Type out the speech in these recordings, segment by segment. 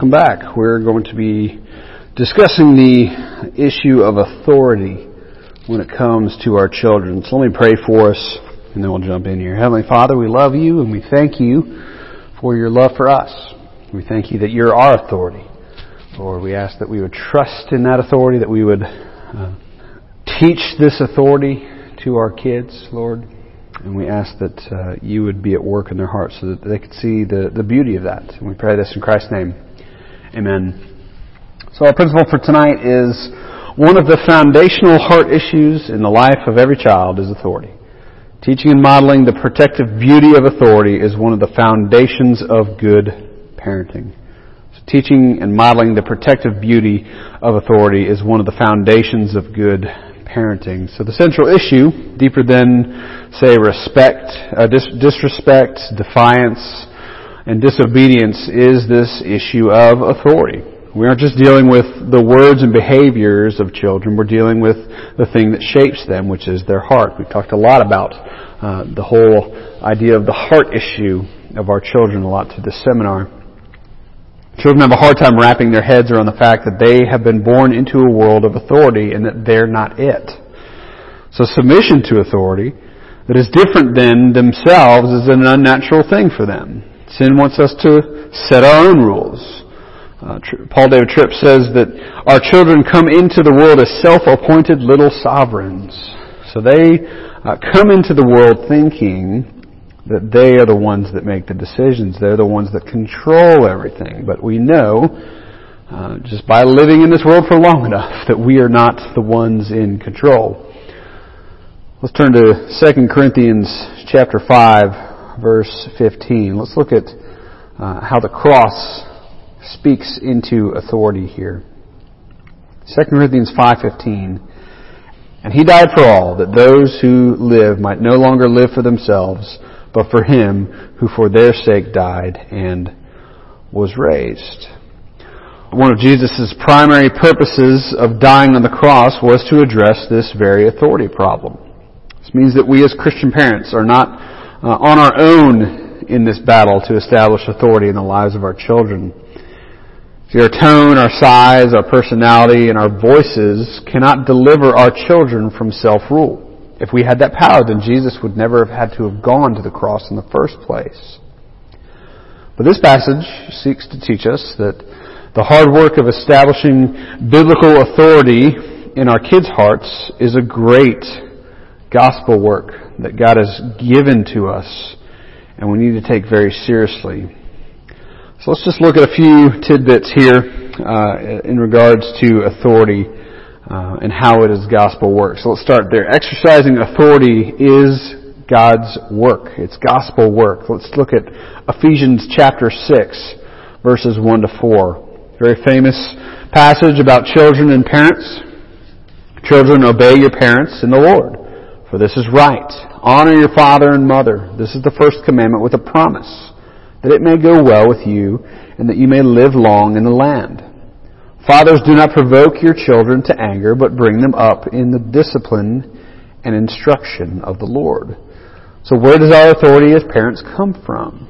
welcome back. We're going to be discussing the issue of authority when it comes to our children. So let me pray for us and then we'll jump in here. Heavenly Father, we love you and we thank you for your love for us. We thank you that you're our authority. Lord, we ask that we would trust in that authority, that we would uh, teach this authority to our kids, Lord. And we ask that uh, you would be at work in their hearts so that they could see the, the beauty of that. And we pray this in Christ's name. Amen. So our principle for tonight is one of the foundational heart issues in the life of every child is authority. Teaching and modeling the protective beauty of authority is one of the foundations of good parenting. So teaching and modeling the protective beauty of authority is one of the foundations of good parenting. So the central issue, deeper than, say, respect, uh, dis- disrespect, defiance, and disobedience, is this issue of authority. We aren't just dealing with the words and behaviors of children, we're dealing with the thing that shapes them, which is their heart. We've talked a lot about uh, the whole idea of the heart issue of our children a lot to this seminar. Children have a hard time wrapping their heads around the fact that they have been born into a world of authority and that they're not it. So submission to authority that is different than themselves is an unnatural thing for them. Sin wants us to set our own rules. Uh, Paul David Tripp says that our children come into the world as self-appointed little sovereigns. So they uh, come into the world thinking that they are the ones that make the decisions. They're the ones that control everything. But we know, uh, just by living in this world for long enough, that we are not the ones in control. Let's turn to 2 Corinthians chapter 5, verse 15. Let's look at uh, how the cross speaks into authority here. 2 Corinthians 5:15 And he died for all that those who live might no longer live for themselves but for him who for their sake died and was raised. One of Jesus' primary purposes of dying on the cross was to address this very authority problem. This means that we as Christian parents are not uh, on our own in this battle to establish authority in the lives of our children. See, our tone, our size, our personality, and our voices cannot deliver our children from self-rule. If we had that power, then Jesus would never have had to have gone to the cross in the first place. But this passage seeks to teach us that the hard work of establishing biblical authority in our kids' hearts is a great gospel work that God has given to us and we need to take very seriously. So let's just look at a few tidbits here uh, in regards to authority uh, and how it is gospel work. So let's start there. Exercising authority is God's work. It's gospel work. Let's look at Ephesians chapter 6, verses 1 to 4. Very famous passage about children and parents. Children, obey your parents in the Lord, for this is right. Honor your father and mother. This is the first commandment with a promise, that it may go well with you and that you may live long in the land. Fathers, do not provoke your children to anger, but bring them up in the discipline and instruction of the Lord. So where does our authority as parents come from?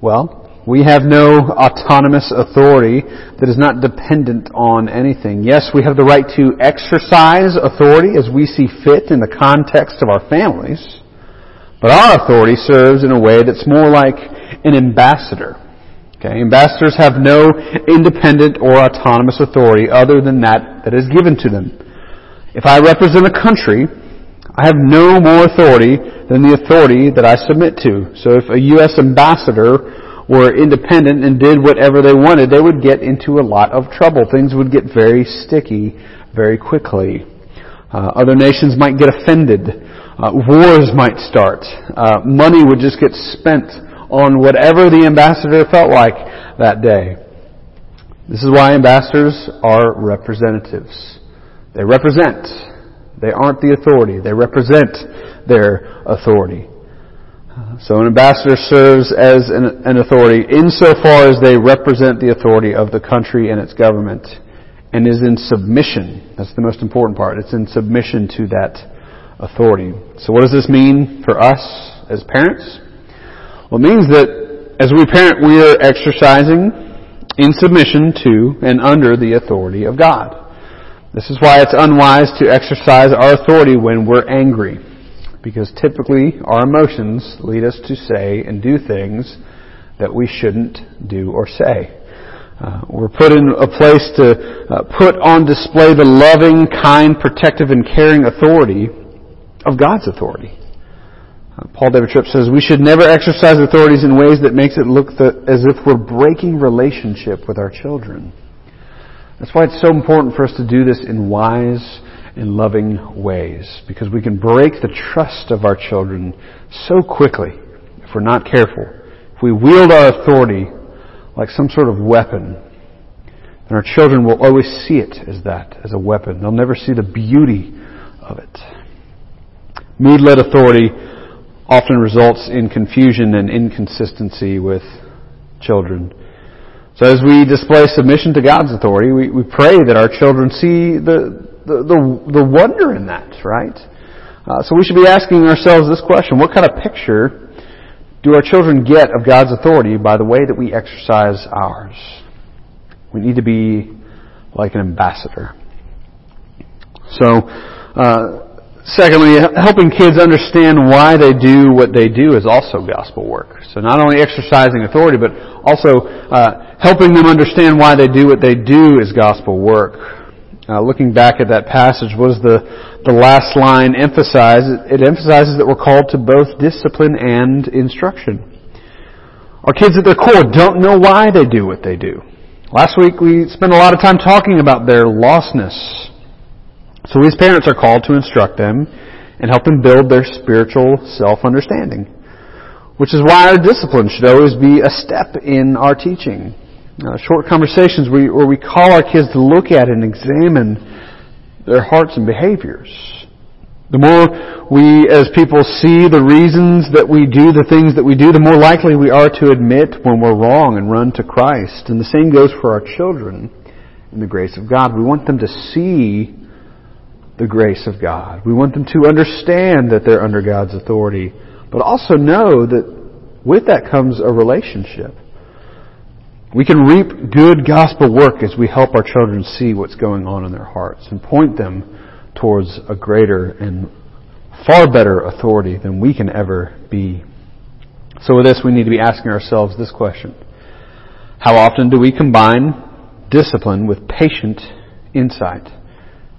Well, we have no autonomous authority that is not dependent on anything. Yes, we have the right to exercise authority as we see fit in the context of our families, but our authority serves in a way that's more like an ambassador. Okay, ambassadors have no independent or autonomous authority other than that that is given to them. If I represent a country, I have no more authority than the authority that I submit to. So if a U.S. ambassador were independent and did whatever they wanted, they would get into a lot of trouble. Things would get very sticky very quickly. Uh, other nations might get offended. Uh, wars might start. Uh, money would just get spent on whatever the ambassador felt like that day. This is why ambassadors are representatives. They represent. They aren't the authority. They represent their authority. Uh-huh. So an ambassador serves as an, an, authority insofar as they represent the authority of the country and its government and is in submission. That's the most important part. It's in submission to that authority. So what does this mean for us as parents? Well, it means that as we parent, we are exercising in submission to and under the authority of God. This is why it's unwise to exercise our authority when we're angry, because typically our emotions lead us to say and do things that we shouldn't do or say. Uh, we're put in a place to uh, put on display the loving, kind, protective, and caring authority of God's authority. Uh, Paul David Tripp says we should never exercise authorities in ways that makes it look as if we're breaking relationship with our children. That's why it's so important for us to do this in wise and loving ways, because we can break the trust of our children so quickly if we're not careful. If we wield our authority like some sort of weapon, then our children will always see it as that, as a weapon. They'll never see the beauty of it. Mood-led authority often results in confusion and inconsistency with children. So as we display submission to God's authority, we, we pray that our children see the, the, the, wonder in that, right? Uh, so we should be asking ourselves this question, what kind of picture do our children get of God's authority by the way that we exercise ours? We need to be like an ambassador. So, uh, Secondly, helping kids understand why they do what they do is also gospel work. So not only exercising authority, but also uh, helping them understand why they do what they do is gospel work. Uh, looking back at that passage, does the, the last line emphasize? It emphasizes that we're called to both discipline and instruction. Our kids at their core don't know why they do what they do. Last week we spent a lot of time talking about their lostness. So we as parents are called to instruct them and help them build their spiritual self-understanding. Which is why our discipline should always be a step in our teaching. Uh, short conversations where where we call our kids to look at and examine their hearts and behaviors. The more we as people see the reasons that we do the things that we do, the more likely we are to admit when we're wrong and run to Christ. And the same goes for our children in the grace of God. We want them to see the grace of God. We want them to understand that they're under God's authority, but also know that with that comes a relationship. We can reap good gospel work as we help our children see what's going on in their hearts and point them towards a greater and far better authority than we can ever be. So with this, we need to be asking ourselves this question. How often do we combine discipline with patient insight?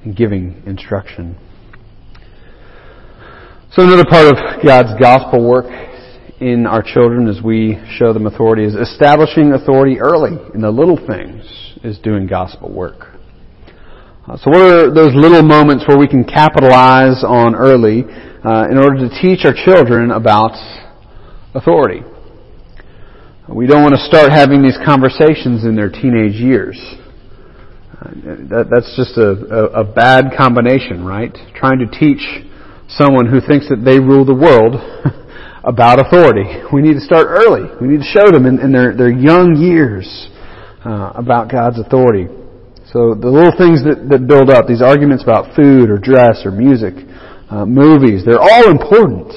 and giving instruction. So another part of God's gospel work in our children as we show them authority is establishing authority early in the little things is doing gospel work. Uh, so what are those little moments where we can capitalize on early uh, in order to teach our children about authority? We don't want to start having these conversations in their teenage years. That, that's just a, a, a bad combination, right? Trying to teach someone who thinks that they rule the world about authority. We need to start early. We need to show them in, in their, their young years uh, about God's authority. So the little things that, that build up, these arguments about food or dress or music, uh, movies, they're all important.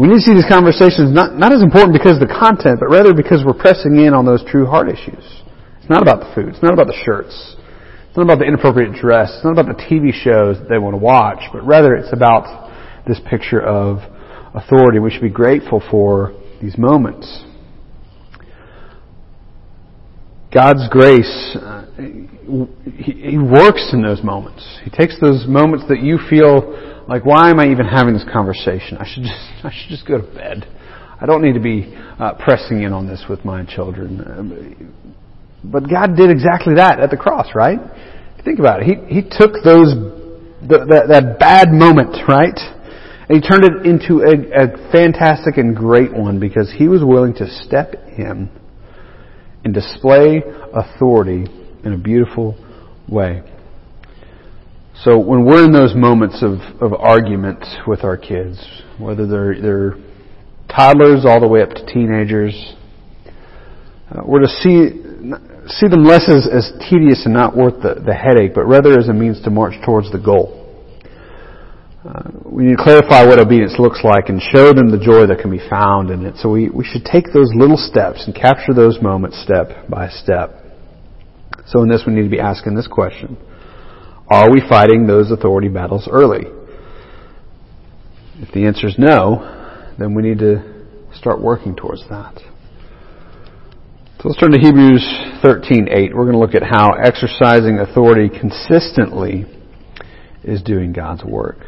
We need to see these conversations not, not as important because of the content, but rather because we're pressing in on those true heart issues. It's not about the food. It's not about the shirts. It's not about the inappropriate dress. It's not about the TV shows that they want to watch, but rather it's about this picture of authority. We should be grateful for these moments. God's grace, uh, he, he works in those moments. He takes those moments that you feel like, why am I even having this conversation? I should just, I should just go to bed. I don't need to be uh, pressing in on this with my children. But God did exactly that at the cross, right? Think about it. He, he took those, the, that, that bad moment, right? And he turned it into a, a fantastic and great one because he was willing to step in and display authority in a beautiful way. So when we're in those moments of, of argument with our kids, whether they're, they're toddlers all the way up to teenagers, uh, we're to see see them less as, as tedious and not worth the, the headache, but rather as a means to march towards the goal. We need to clarify what obedience looks like and show them the joy that can be found in it. So we, we should take those little steps and capture those moments step by step. So in this, we need to be asking this question. Are we fighting those authority battles early? If the answer is no, then we need to start working towards that. So let's turn to Hebrews 13:8. We're going to look at how exercising authority consistently is doing God's work.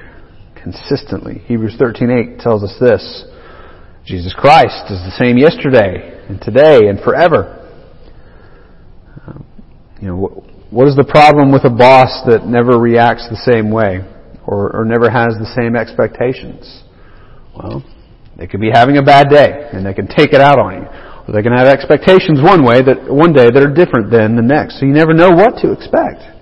Consistently. Hebrews 13:8 tells us this: Jesus Christ is the same yesterday and today and forever. Um, you know, what is the problem with a boss that never reacts the same way or, or never has the same expectations? Well, they could be having a bad day and they can take it out on you. Or they can have expectations one way that one day that are different than the next. So you never know what to expect.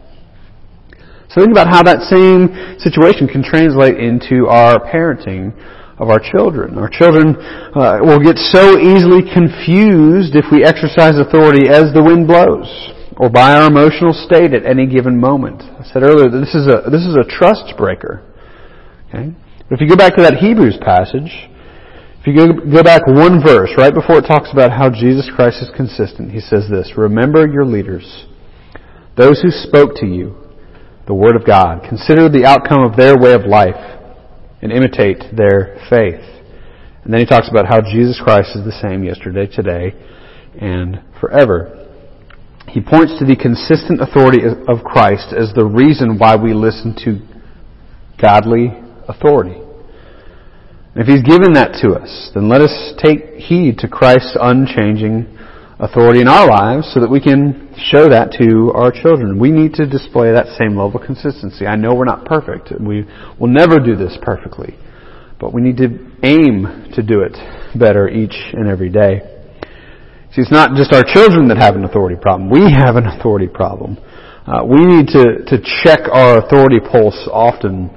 So think about how that same situation can translate into our parenting of our children. Our children uh, will get so easily confused if we exercise authority as the wind blows or by our emotional state at any given moment. I said earlier that this is a this is a trust breaker. Okay? But if you go back to that Hebrews passage, if you go, go back one verse, right before it talks about how Jesus Christ is consistent, he says this, Remember your leaders, those who spoke to you, the Word of God. Consider the outcome of their way of life and imitate their faith. And then he talks about how Jesus Christ is the same yesterday, today, and forever. He points to the consistent authority of Christ as the reason why we listen to godly authority. If He's given that to us, then let us take heed to Christ's unchanging authority in our lives so that we can show that to our children. We need to display that same level of consistency. I know we're not perfect. We will never do this perfectly. But we need to aim to do it better each and every day. See, it's not just our children that have an authority problem. We have an authority problem. Uh, we need to, to check our authority pulse often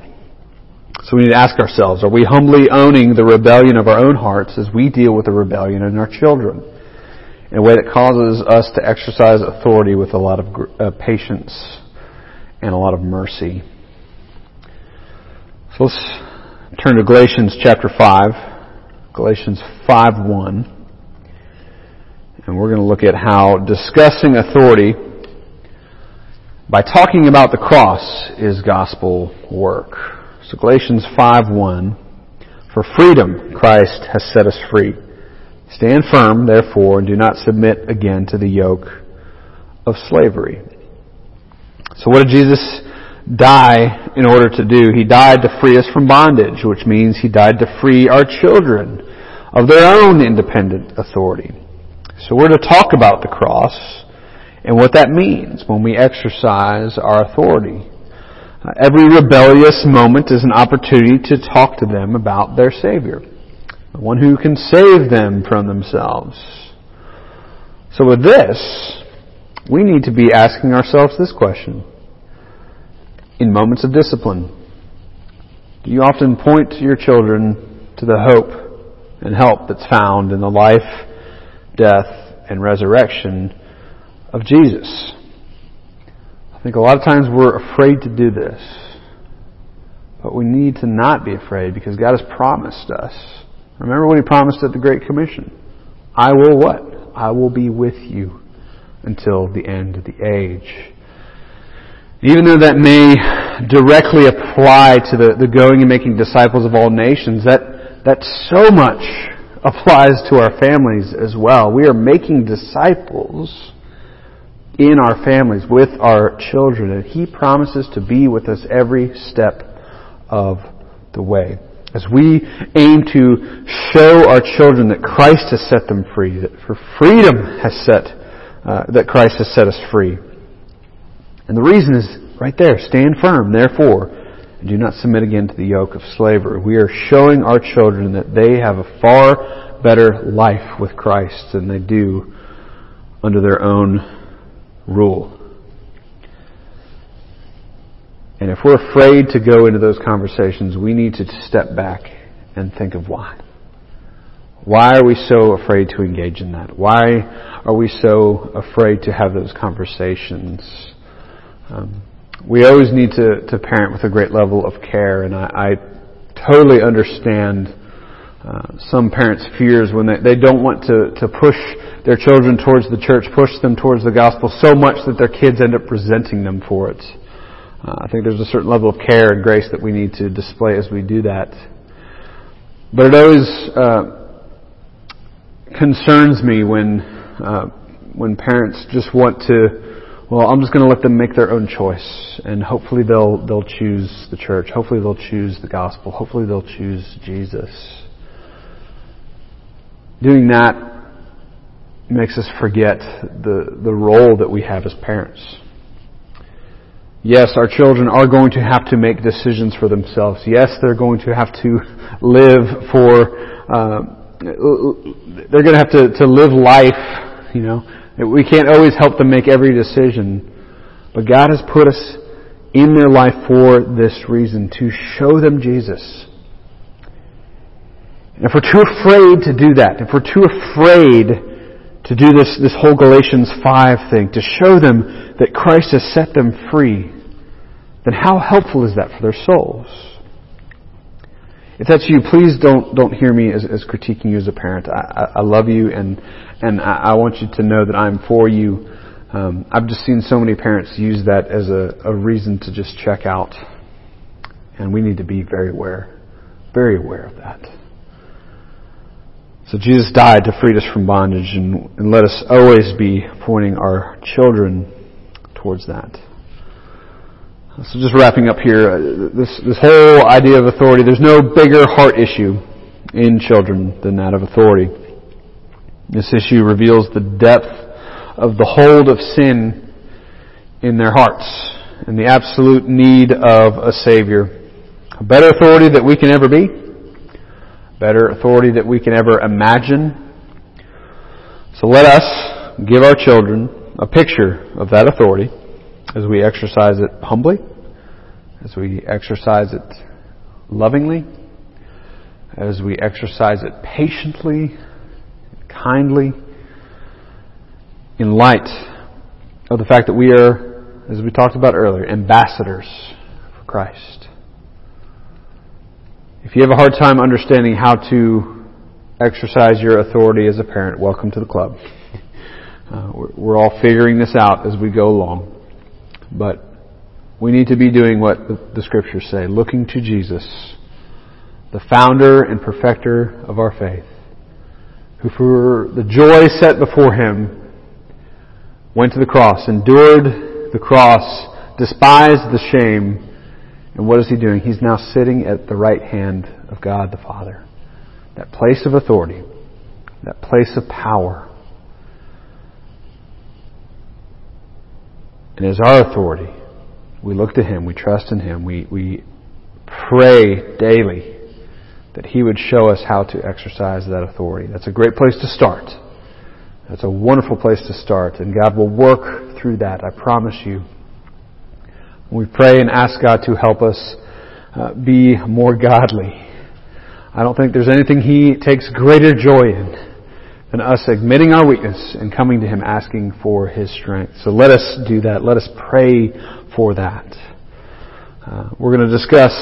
so we need to ask ourselves, are we humbly owning the rebellion of our own hearts as we deal with the rebellion in our children? In a way that causes us to exercise authority with a lot of uh, patience and a lot of mercy. So let's turn to Galatians chapter 5. Galatians 5 1. And we're going to look at how discussing authority by talking about the cross is gospel work. So Galatians 5:1 For freedom Christ has set us free. Stand firm therefore and do not submit again to the yoke of slavery. So what did Jesus die in order to do? He died to free us from bondage, which means he died to free our children of their own independent authority. So we're to talk about the cross and what that means when we exercise our authority. Uh, every rebellious moment is an opportunity to talk to them about their Savior, the one who can save them from themselves. So with this, we need to be asking ourselves this question. In moments of discipline, do you often point your children to the hope and help that's found in the life, death, and resurrection of Jesus? I think a lot of times we're afraid to do this. But we need to not be afraid because God has promised us. Remember what He promised at the Great Commission? I will what? I will be with you until the end of the age. Even though that may directly apply to the, the going and making disciples of all nations, that, that so much applies to our families as well. We are making disciples in our families, with our children, and He promises to be with us every step of the way. As we aim to show our children that Christ has set them free, that for freedom has set, uh, that Christ has set us free. And the reason is right there. Stand firm, therefore, and do not submit again to the yoke of slavery. We are showing our children that they have a far better life with Christ than they do under their own rule. And if we're afraid to go into those conversations, we need to step back and think of why. Why are we so afraid to engage in that? Why are we so afraid to have those conversations? Um, we always need to, to parent with a great level of care, and I, I totally understand uh, some parents' fears when they, they don't want to, to push their children towards the church, push them towards the gospel so much that their kids end up resenting them for it. Uh, I think there's a certain level of care and grace that we need to display as we do that. But it always uh, concerns me when uh, when parents just want to, well, I'm just going to let them make their own choice, and hopefully they'll they'll choose the church. Hopefully they'll choose the gospel. Hopefully they'll choose Jesus. Doing that makes us forget the the role that we have as parents. Yes, our children are going to have to make decisions for themselves. Yes, they're going to have to live for. Uh, they're going to have to, to live life, you know. We can't always help them make every decision. But God has put us in their life for this reason, to show them Jesus. And if we're too afraid to do that, if we're too afraid to do this, this whole Galatians 5 thing, to show them that Christ has set them free, then how helpful is that for their souls? If that's you, please don't don't hear me as, as critiquing you as a parent. I, I, I love you, and and I, I, want you to know that I'm for you. Um, I've just seen so many parents use that as a, a reason to just check out, and we need to be very aware, very aware of that. So Jesus died to free us from bondage, and, and let us always be pointing our children towards that. So just wrapping up here, uh, this, this whole idea of authority, there's no bigger heart issue in children than that of authority. This issue reveals the depth of the hold of sin in their hearts and the absolute need of a Savior. A better authority that we can ever be, better authority that we can ever imagine. So let us give our children a picture of that authority as we exercise it humbly, as we exercise it lovingly, as we exercise it patiently, kindly, in light of the fact that we are, as we talked about earlier, ambassadors for Christ. If you have a hard time understanding how to exercise your authority as a parent, welcome to the club. Uh, we're, we're all figuring this out as we go along. But we need to be doing what the scriptures say, looking to Jesus, the founder and perfecter of our faith, who for the joy set before him went to the cross, endured the cross, despised the shame, and what is he doing? He's now sitting at the right hand of God the Father. That place of authority, that place of power. And as our authority, we look to Him, we trust in Him, we, we pray daily that He would show us how to exercise that authority. That's a great place to start. That's a wonderful place to start, and God will work through that, I promise you. We pray and ask God to help us uh, be more godly. I don't think there's anything He takes greater joy in and us admitting our weakness and coming to Him asking for His strength. So let us do that. Let us pray for that. Uh, we're going to discuss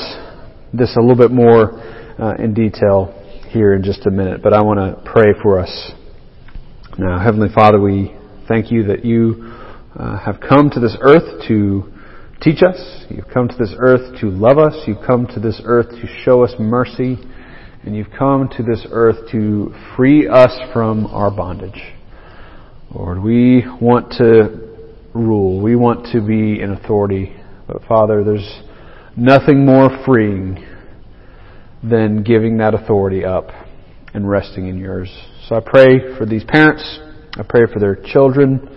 this a little bit more uh, in detail here in just a minute, but I want to pray for us. Now, Heavenly Father, we thank you that you uh, have come to this earth to teach us. You've come to this earth to love us. You've come to this earth to show us mercy and you've come to this earth to free us from our bondage. Lord, we want to rule. We want to be in authority. But Father, there's nothing more freeing than giving that authority up and resting in yours. So I pray for these parents. I pray for their children.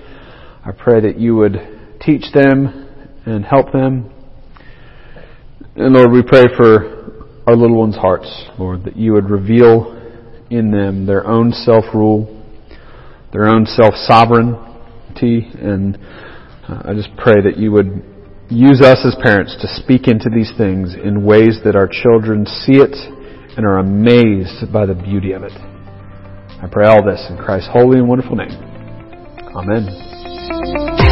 I pray that you would teach them and help them. And Lord, we pray for our little ones' hearts, Lord, that you would reveal in them their own self-rule, their own self-sovereignty, and uh, I just pray that you would use us as parents to speak into these things in ways that our children see it and are amazed by the beauty of it. I pray all this in Christ's holy and wonderful name. Amen.